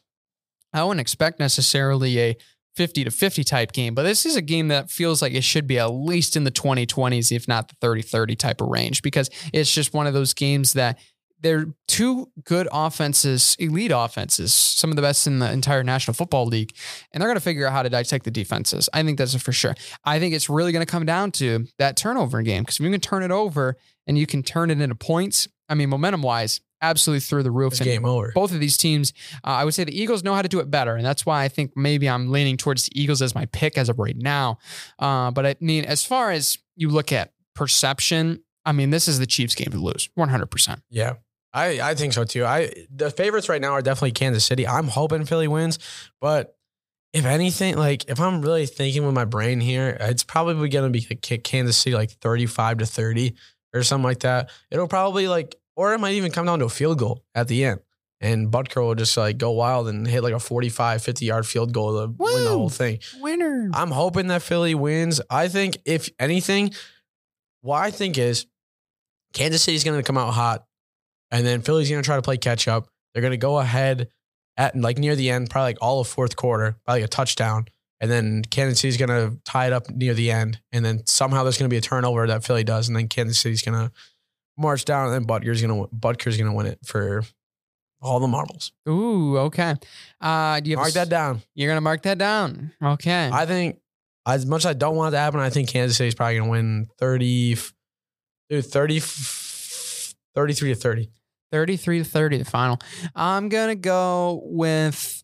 I wouldn't expect necessarily a 50 to 50 type game, but this is a game that feels like it should be at least in the 2020s, if not the 30 30 type of range, because it's just one of those games that they're two good offenses, elite offenses, some of the best in the entire National Football League, and they're going to figure out how to dissect the defenses. I think that's for sure. I think it's really going to come down to that turnover game because if you can turn it over and you can turn it into points, I mean, momentum wise, absolutely through the roof. It's And game over. both of these teams, uh, I would say the Eagles know how to do it better, and that's why I think maybe I'm leaning towards the Eagles as my pick as of right now. Uh, but I mean, as far as you look at perception, I mean, this is the Chiefs' game to lose, 100. percent Yeah. I, I think so too. I the favorites right now are definitely Kansas City. I'm hoping Philly wins, but if anything, like if I'm really thinking with my brain here, it's probably gonna be Kansas City like 35 to 30 or something like that. It'll probably like or it might even come down to a field goal at the end. And Butker will just like go wild and hit like a 45, 50 yard field goal to win the whole thing. Winner. I'm hoping that Philly wins. I think if anything, what I think is Kansas City's going to come out hot, and then Philly's going to try to play catch up. They're going to go ahead at like near the end, probably like all of fourth quarter, probably like a touchdown, and then Kansas City's going to tie it up near the end, and then somehow there's going to be a turnover that Philly does, and then Kansas City's going to march down, and then Butker's going to Butker's going to win it for all the marbles. Ooh, okay. Uh, do you have a Mark s- that down. You're gonna mark that down. Okay. I think as much as I don't want it to happen, I think Kansas City's probably going to win 30, dude, 30, 33 to 30. 33 to 30, the final. I'm going to go with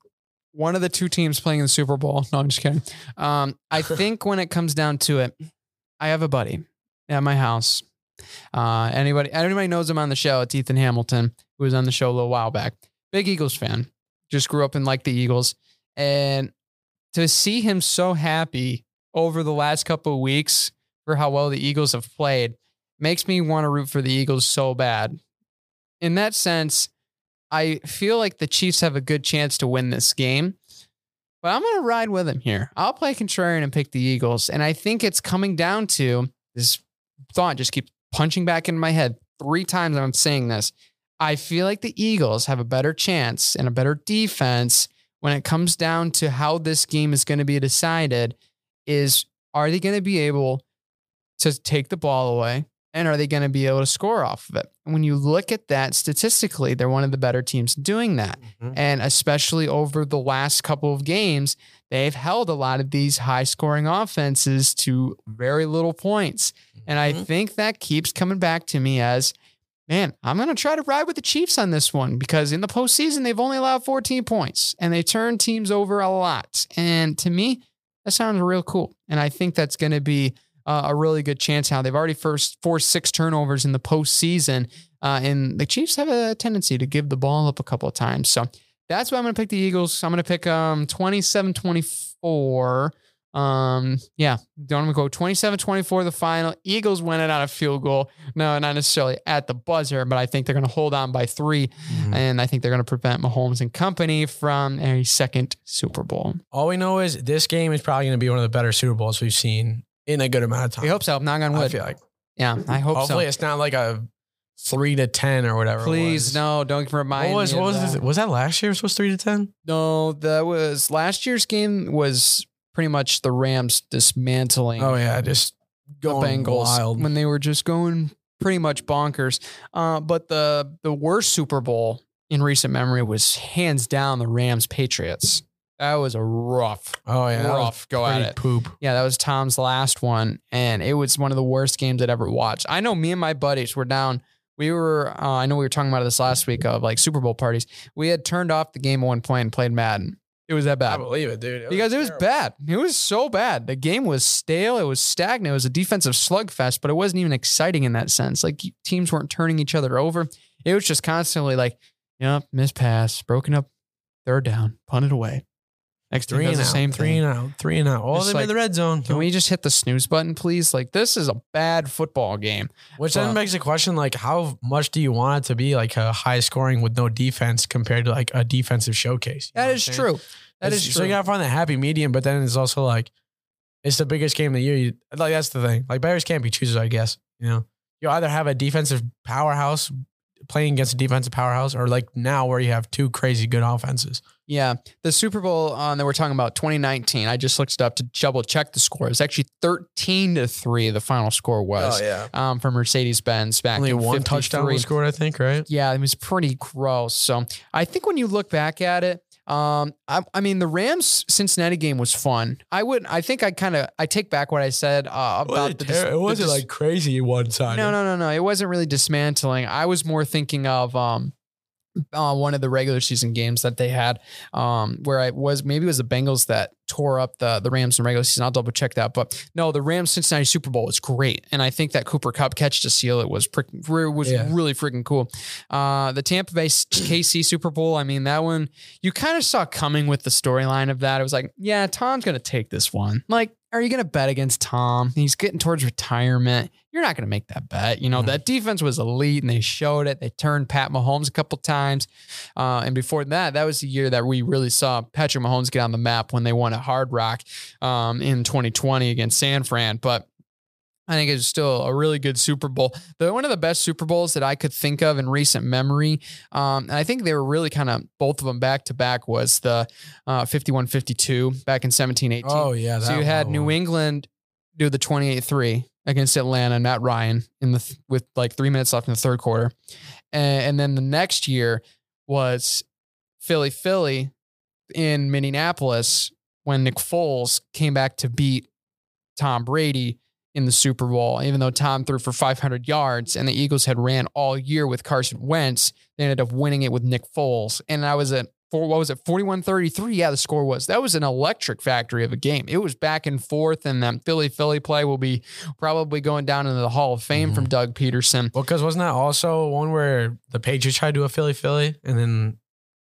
one of the two teams playing in the Super Bowl. No, I'm just kidding. Um, I think when it comes down to it, I have a buddy at my house. Uh, anybody, anybody knows him on the show. It's Ethan Hamilton, who was on the show a little while back. Big Eagles fan. Just grew up in like the Eagles. And to see him so happy over the last couple of weeks for how well the Eagles have played makes me want to root for the Eagles so bad in that sense, I feel like the Chiefs have a good chance to win this game. But I'm going to ride with him here. I'll play contrarian and pick the Eagles. And I think it's coming down to this thought just keeps punching back in my head three times. I'm saying this. I feel like the Eagles have a better chance and a better defense when it comes down to how this game is going to be decided. Is are they going to be able to take the ball away? And are they going to be able to score off of it? And when you look at that statistically, they're one of the better teams doing that. Mhm. And especially over the last couple of games, they've held a lot of these high scoring offenses to very little points. And I Mhm. think that keeps coming back to me as, man, I'm going to try to ride with the Chiefs on this one because in the postseason, they've only allowed 14 points and they turn teams over a lot. And to me, that sounds real cool. And I think that's going to be uh, a really good chance how they've already first forced six turnovers in the postseason. Uh, and the Chiefs have a tendency to give the ball up a couple of times. So that's why I'm going to pick the Eagles. I'm going to pick um 27 24. Um, yeah, don't go 27 24 the final. Eagles win it on a field goal. No, not necessarily at the buzzer, but I think they're going to hold on by 3 Mhm. And I think they're going to prevent Mahomes and company from a second Super Bowl. All we know is this game is probably going to be one of the better Super Bowls we've seen in a good amount of time. We hope so. Knock on I wood. feel like. Yeah, I hope so. Hopefully, so. it's not like a three to ten or whatever. Please, no, don't remind What was me. what of was that. this, was that last year? It was three to ten. No, that was last year's game was pretty much the Rams dismantling Oh yeah, just the going Bengals wild. when they were just going pretty much bonkers. Uh, but the the worst Super Bowl in recent memory was hands down the Rams Patriots. That was a rough, oh yeah, rough go at it. Poop. Yeah, that was Tom's last one, and it was one of the worst games I'd ever watched. I know me and my buddies were down. We were, uh, I know we were talking about this last week of like Super Bowl parties. We had turned off the game at one point and played Madden. It was that bad. I believe it, dude. because it was bad. It was so bad. The game was stale. It was stagnant. It was a defensive slugfest, but it wasn't even exciting in that sense. Like teams weren't turning each other over. It was just constantly like, yep, missed pass, broken up, third down, punted away. Next team Three does and the same three and out. Three and out. All Just them in like, the red zone. Can we just hit the snooze button, please? Like this is a bad football game. Which But- then begs the question, like, how much do you want it to be like a high scoring with no defense compared to like a defensive showcase? That is know That is true. That It's- is So true. you gotta find the happy medium, but then it's also like it's the biggest game of the year. You, like that's the thing. Like Bears can't be choosers, I guess. You know, you either have a defensive powerhouse playing against a defensive powerhouse, or like now where you have two crazy good offenses. Yeah, the Super Bowl uh, that we're talking about, 2019. I just looked it up to double check the score. It's actually 13 to three. The final score was Oh yeah. um, for Mercedes Benz back Only in one 53. touchdown was scored, I think. Right? Yeah, it was pretty gross. So I think when you look back at it, um, I, I mean, the Rams Cincinnati game was fun. I would, I think I kind of, I take back what I said uh, about the. dis- it wasn't dis- like crazy one side. no, no, no, no. It wasn't really dismantling. I was more thinking of um, uh, one of the regular season games that they had, um, where I was maybe it was the Bengals that tore up the the Rams in regular season. I'll double check that, but no, the Rams Cincinnati Super Bowl was great, and I think that Cooper Kupp catch to seal it was prick, was Yeah. really freaking cool. Uh, the Tampa Bay KC Super Bowl, I mean that one you kind of saw coming with the storyline of that. It was like, yeah, Tom's gonna take this one. Like, are you gonna bet against Tom? He's getting towards retirement. You're not gonna make that bet. You know Mhm. that defense was elite, and they showed it. They turned Pat Mahomes a couple times, uh, and before that, that was the year that we really saw Patrick Mahomes get on the map when they won a Hard Rock um, in 2020 against San Fran. But I think it's still a really good Super Bowl. The one of the best Super Bowls that I could think of in recent memory, um, and I think they were really kind of both of them back to back was the uh, 51-52 back in 17-18. Oh yeah. so you had one. New England do the 28-3 against Atlanta, Matt Ryan in the th- with like three minutes left in the third quarter, and, and then the next year was Philly Philly in Minneapolis when Nick Foles came back to beat Tom Brady in the Super Bowl, even though Tom threw for 500 yards and the Eagles had ran all year with Carson Wentz, they ended up winning it with Nick Foles. And I was at four, what was it, 41 33? Yeah, the score was. That was an electric factory of a game. It was back and forth, and that Philly Philly play will be probably going down into the Hall of Fame from mm-hmm. Doug Pederson. Well, because wasn't that also one where the Patriots tried to do a Philly Philly and then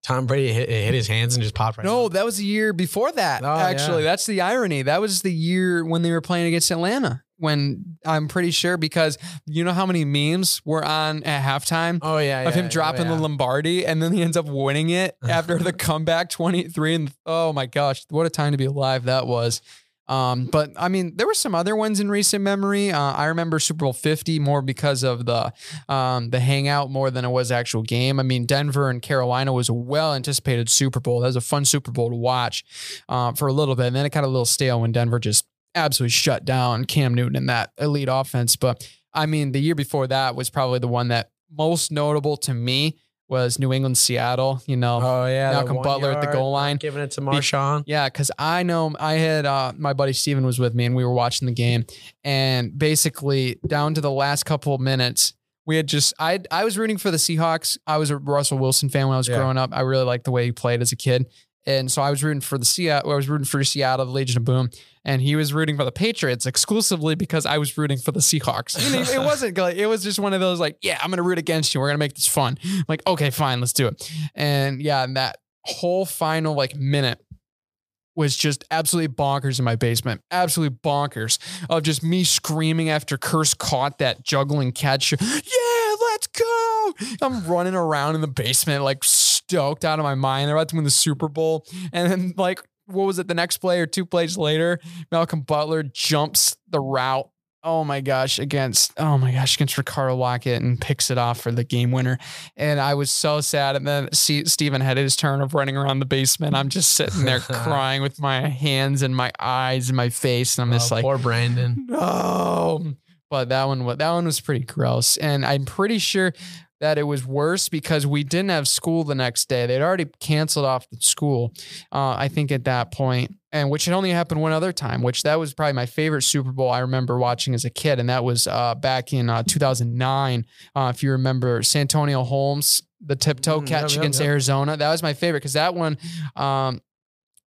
Tom Brady hit, hit his hands and just popped right No, out? that was the year before that. Oh, actually, yeah. that's the irony. That was the year when they were playing against Atlanta. When I'm pretty sure because you know how many memes were on at halftime Oh yeah, of yeah, him dropping yeah. the Lombardi and then he ends up winning it after the comeback 23 and oh my gosh, what a time to be alive that was. Um, but I mean, there were some other ones in recent memory. Uh, I remember Super Bowl 50 more because of the um, the hangout more than it was actual game. I mean, Denver and Carolina was a well anticipated Super Bowl. That was a fun Super Bowl to watch uh, for a little bit, and then it got a little stale when Denver just absolutely shut down Cam Newton and that elite offense. But I mean, the year before that was probably the one that most notable to me was New England Seattle. You know, Oh yeah, Malcolm Butler at the goal line. giving it to Marshawn. Yeah, because I know I had uh, my buddy Steven was with me and we were watching the game, and basically down to the last couple of minutes, we had just I I was rooting for the Seahawks. I was a Russell Wilson fan when I was Yeah. growing up. I really liked the way he played as a kid. And so I was rooting for the Seattle. I was rooting for Seattle, the Legion of Boom, and he was rooting for the Patriots exclusively because I was rooting for the Seahawks. It, it wasn't like it was just one of those like, yeah, I'm gonna root against you. We're gonna make this fun. I'm like, okay, fine, let's do it. And yeah, and that whole final like minute was just absolutely bonkers in my basement. Absolutely bonkers of just me screaming after Kearse caught that juggling catch. Yeah, let's go. I'm running around in the basement, like stoked out of my mind. They're about to win the Super Bowl. And then, like, what was it? The next play or two plays later, Malcolm Butler jumps the route. Oh my gosh, against oh my gosh, against Ricardo Lockette and picks it off for the game winner. And I was so sad. And then see, Steven had his turn of running around the basement. I'm just sitting there crying with my hands and my eyes and my face. And I'm just Oh, like, poor Brandon. no. But that one, that one was pretty gross, and I'm pretty sure that it was worse because we didn't have school the next day. They'd already canceled off the school, uh, I think, at that point, and which had only happened one other time. Which that was probably my favorite Super Bowl I remember watching as a kid, and that was uh, back in uh, 2009. Uh, if you remember, Santonio Holmes, the tiptoe Mm, catch against. Arizona, that was my favorite because that one. Um,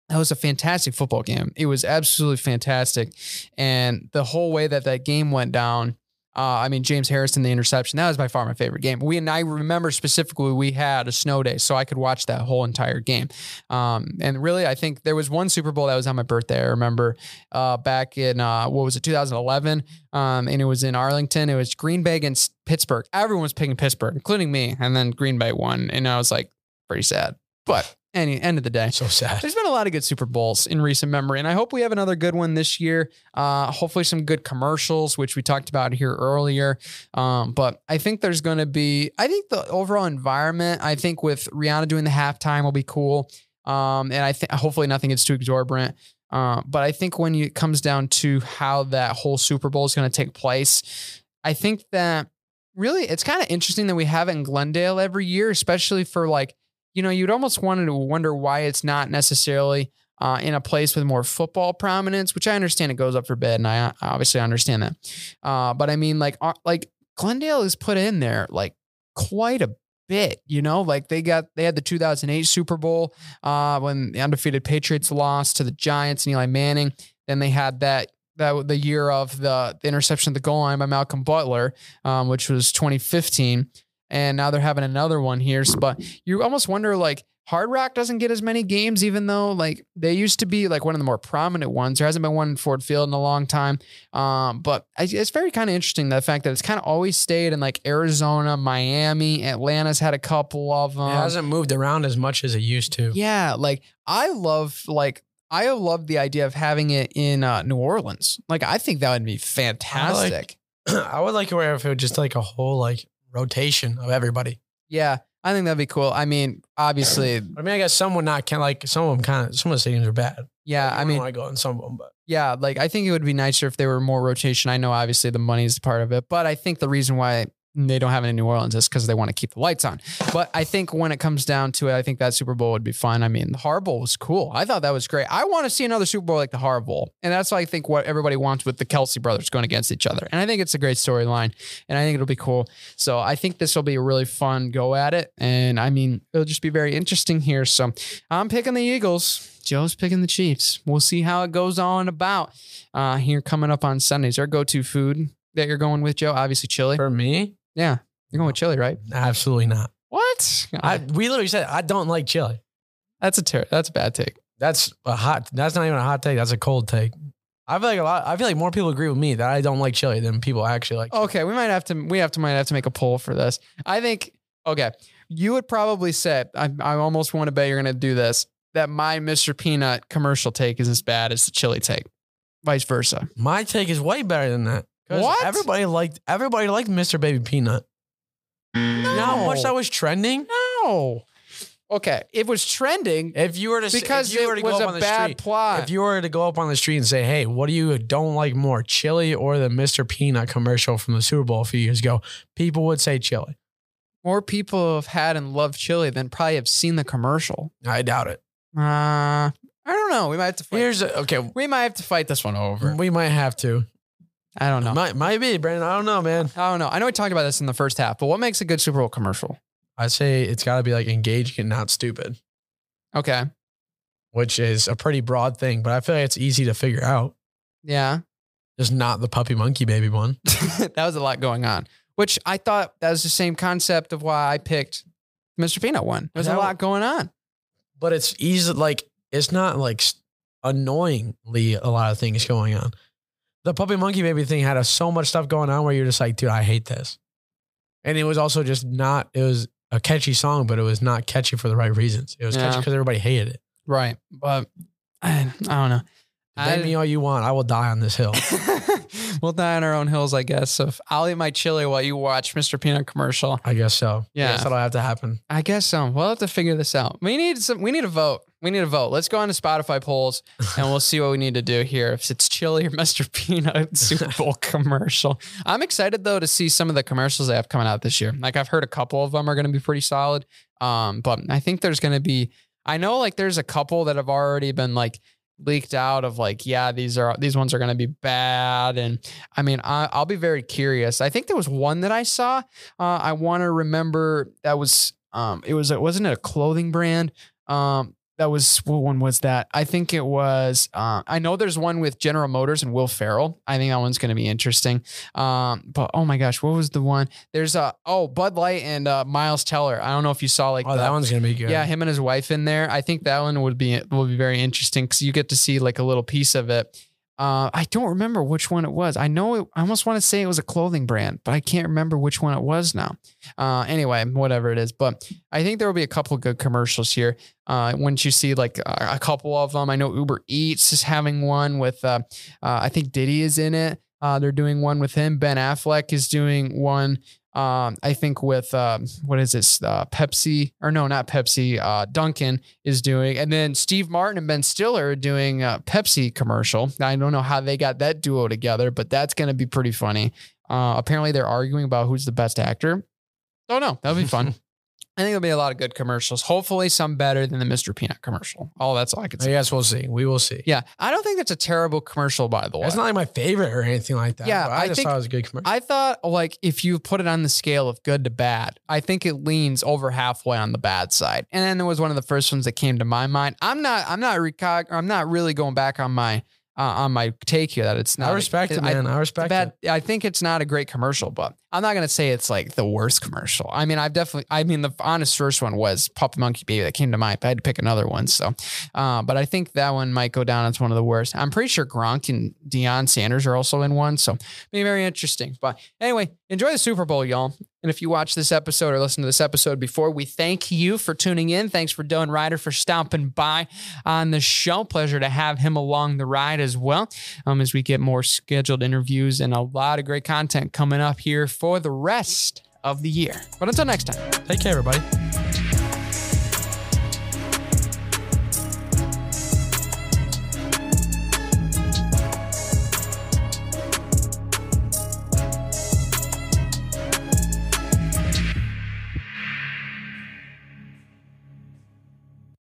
that was a fantastic football game. It was absolutely fantastic. And the whole way that that game went down, Uh, I mean, James Harrison, the interception, that was by far my favorite game. We and I remember specifically we had a snow day, so I could watch that whole entire game. Um, and really, I think there was one Super Bowl that was on my birthday. I remember uh, back in uh, what was it, 2011, um, and it was in Arlington. It was Green Bay against Pittsburgh. Everyone was picking Pittsburgh, including me, and then Green Bay won, and I was like pretty sad. But any end of the day, So sad. there's been a lot of good Super Bowls in recent memory, and I hope we have another good one this year. Uh, hopefully, some good commercials, which we talked about here earlier. Um, but I think there's going to be, I think the overall environment, I think with Rihanna doing the halftime will be cool. Um, and I think hopefully nothing gets too exorbitant. Uh, but I think when you, it comes down to how that whole Super Bowl is going to take place, I think that really it's kind of interesting that we have it in Glendale every year, especially for like, you know, you'd almost wanted to wonder why it's not necessarily uh, in a place with more football prominence, which I understand it goes up for bid, and I obviously understand that. Uh, but I mean, like, uh, like Glendale is put in there like quite a bit, you know, like they got they had the 2008 Super Bowl uh, when the undefeated Patriots lost to the Giants and Eli Manning. Then they had that that the year of the, the interception at the goal line by Malcolm Butler, um, which was 2015 and now they're having another one here. So, but you almost wonder like Hard Rock doesn't get as many games, even though like they used to be like one of the more prominent ones. There hasn't been one in Ford Field in a long time. Um, but it's very kind of interesting the fact that it's kind of always stayed in like Arizona, Miami, Atlanta's had a couple of them. it hasn't moved around as much as it used to. Yeah, like I love like I love the idea of having it in uh, New Orleans. Like I think that would be fantastic. I would like it where if it was just like a whole like rotation of everybody. yeah, I think that'd be cool. I mean, obviously, I mean, I guess some would not can like some of them kind of some of the stadiums are bad. yeah. I mean, I go in some of them, but Yeah, like I think it would be nicer if there were more rotation. I know obviously the money is part of it, but I think the reason why they don't have it in New Orleans is because they want to keep the lights on. But I think when it comes down to it, I think that Super Bowl would be fun. I mean, the Harbaugh Bowl was cool. I thought that was great. I want to see another Super Bowl like the Harbaugh Bowl, and that's why I think what everybody wants with the Kelce brothers going against each other. And I think it's a great storyline, and I think it'll be cool. So I think this will be a really fun go at it, and I mean, it'll just be very interesting here. So I'm picking the Eagles. Joe's picking the Chiefs. We'll see how it goes on about uh, here coming up on Sundays. Our go-to food that you're going with, Joe? Obviously, chili. for me, Yeah, you're going with chili, right? absolutely not. What? I we literally said I don't like chili. that's a ter- that's a bad take. That's a hot. That's not even a hot take. That's a cold take. I feel like a lot. I feel like more people agree with me that I don't like chili than people actually like. Okay, we might have to we have to might have to make a poll for this. I think okay, you would probably say I, I almost want to bet you're going to do this that my Mr. Peanut commercial take is as bad as the chili take, vice versa. My take is way better than that. What? Everybody liked. Everybody liked Mr. Baby Peanut. You know how much that was trending? No. Okay, it was trending If you were to because if you were it to go was up a on the bad street, plot. if you were to go up on the street and say, "Hey, what do you don't like more, chili or the Mr. Peanut commercial from the Super Bowl a few years ago?" People would say chili. More people have had and loved chili than probably have seen the commercial. I doubt it. Uh, I don't know. We might have to fight. Here's a, okay. we might have to fight this one over. We might have to. I don't know. Might might be, Brandon. I don't know, man. I don't know. I know we talked about this in the first half, but what makes a good Super Bowl commercial? I say it's got to be like engaging and not stupid, Okay. which is a pretty broad thing, but I feel like it's easy to figure out. Yeah. Just not the puppy monkey baby one. that was a lot going on, which I thought that was the same concept of why I picked Mr. Peanut one. There's a lot going on. But it's easy, like it's not like annoyingly a lot of things going on. The puppy monkey baby thing had a, so much stuff going on where you're just like, dude, I hate this. And it was also just not. It was a catchy song, but it was not catchy for the right reasons. It was catchy because everybody hated it. Right. But I, I don't know. Blame me all you want. I will die on this hill. we'll die on our own hills, I guess. So if I'll eat my chili while you watch Mr. Peanut commercial. I guess so. Yeah. I guess that'll have to happen. I guess so. We'll have to figure this out. We need some. We need a vote. We need a vote. Let's go on to Spotify polls and we'll see what we need to do here. If it's chili or Mr. Peanut Super Bowl commercial. I'm excited though to see some of the commercials they have coming out this year. Like I've heard a couple of them are going to be pretty solid. Um, but I think there's going to be. I know like there's a couple that have already been like leaked out of like yeah these are these ones are going to be bad and i mean I, i'll be very curious i think there was one that i saw uh, i want to remember that was um it was it wasn't it a clothing brand um that was what one was that? I think it was. Uh, I know there's one with General Motors and Will Ferrell. I think that one's going to be interesting. Um, but oh my gosh, what was the one? There's a oh Bud Light and uh, Miles Teller. I don't know if you saw like Oh, the- that one's gonna be good. yeah, him and his wife in there. I think that one would be will be very interesting because you get to see like a little piece of it. Uh, I don't remember which one it was. I know it, I almost want to say it was a clothing brand, but I can't remember which one it was now. Uh, anyway, whatever it is, but I think there will be a couple good commercials here. Uh, once you see like a, a couple of them, I know Uber Eats is having one with. Uh, uh, I think Diddy is in it. Uh, they're doing one with him. Ben Affleck is doing one. Um, I think with um, what is this? Uh, Pepsi or no, not Pepsi. Uh, Dunkin' is doing, and then Steve Martin and Ben Stiller doing a Pepsi commercial. I don't know how they got that duo together, but that's going to be pretty funny. Uh, apparently, they're arguing about who's the best actor. Don't know. That'll be fun. I think there'll be a lot of good commercials. Hopefully, some better than the Mr. Peanut commercial. Oh, that's all I can say. Yes, we'll see. We will see. Yeah, I don't think that's a terrible commercial, by the way. It's not like my favorite or anything like that. Yeah, but I, I just think- thought it was a good commercial. I thought like if you put it on the scale of good to bad, I think it leans over halfway on the bad side. And then it was one of the first ones that came to my mind. I'm not I'm not recog- I'm not really going back on my uh, on my take here that it's not I respect it, I- man. I respect bad. it. I think it's not a great commercial, but I'm not gonna say it's like the worst commercial. I mean, I've definitely. I mean, the honest first one was Puppy Monkey Baby that came to mind. But I had to pick another one, so. Uh, but I think that one might go down as one of the worst. I'm pretty sure Gronk and Deion Sanders are also in one, so be very interesting. But anyway, enjoy the Super Bowl, y'all. And if you watch this episode or listen to this episode before, we thank you for tuning in. Thanks for Dylan Rider for stopping by on the show. Pleasure to have him along the ride as well um, as we get more scheduled interviews and a lot of great content coming up here for the rest of the year. But until next time. Take care, everybody.